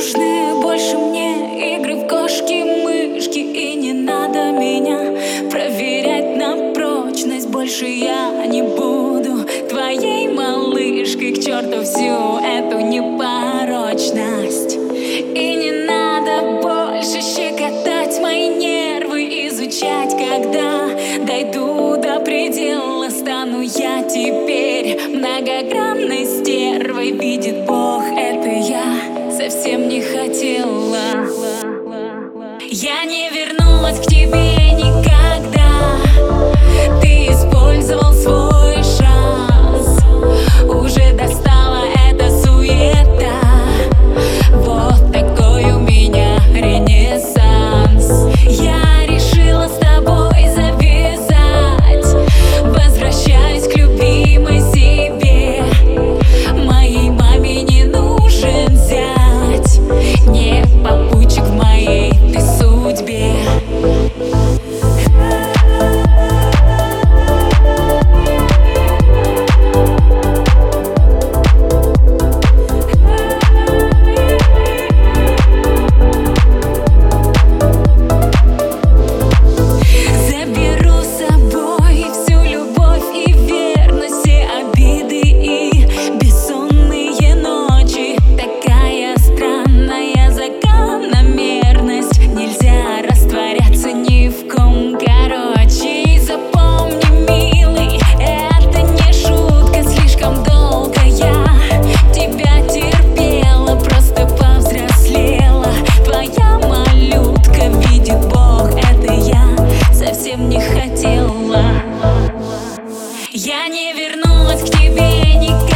нужны больше мне игры в кошки-мышки И не надо меня проверять на прочность. Больше я не буду твоей малышкой К черту всю эту непорочность. И не надо больше щекотать мои нервы Изучать, когда дойду до предела Стану я теперь многогранной стервой. Видит Бог совсем не хотела. Я не вернулась к тебе. dedica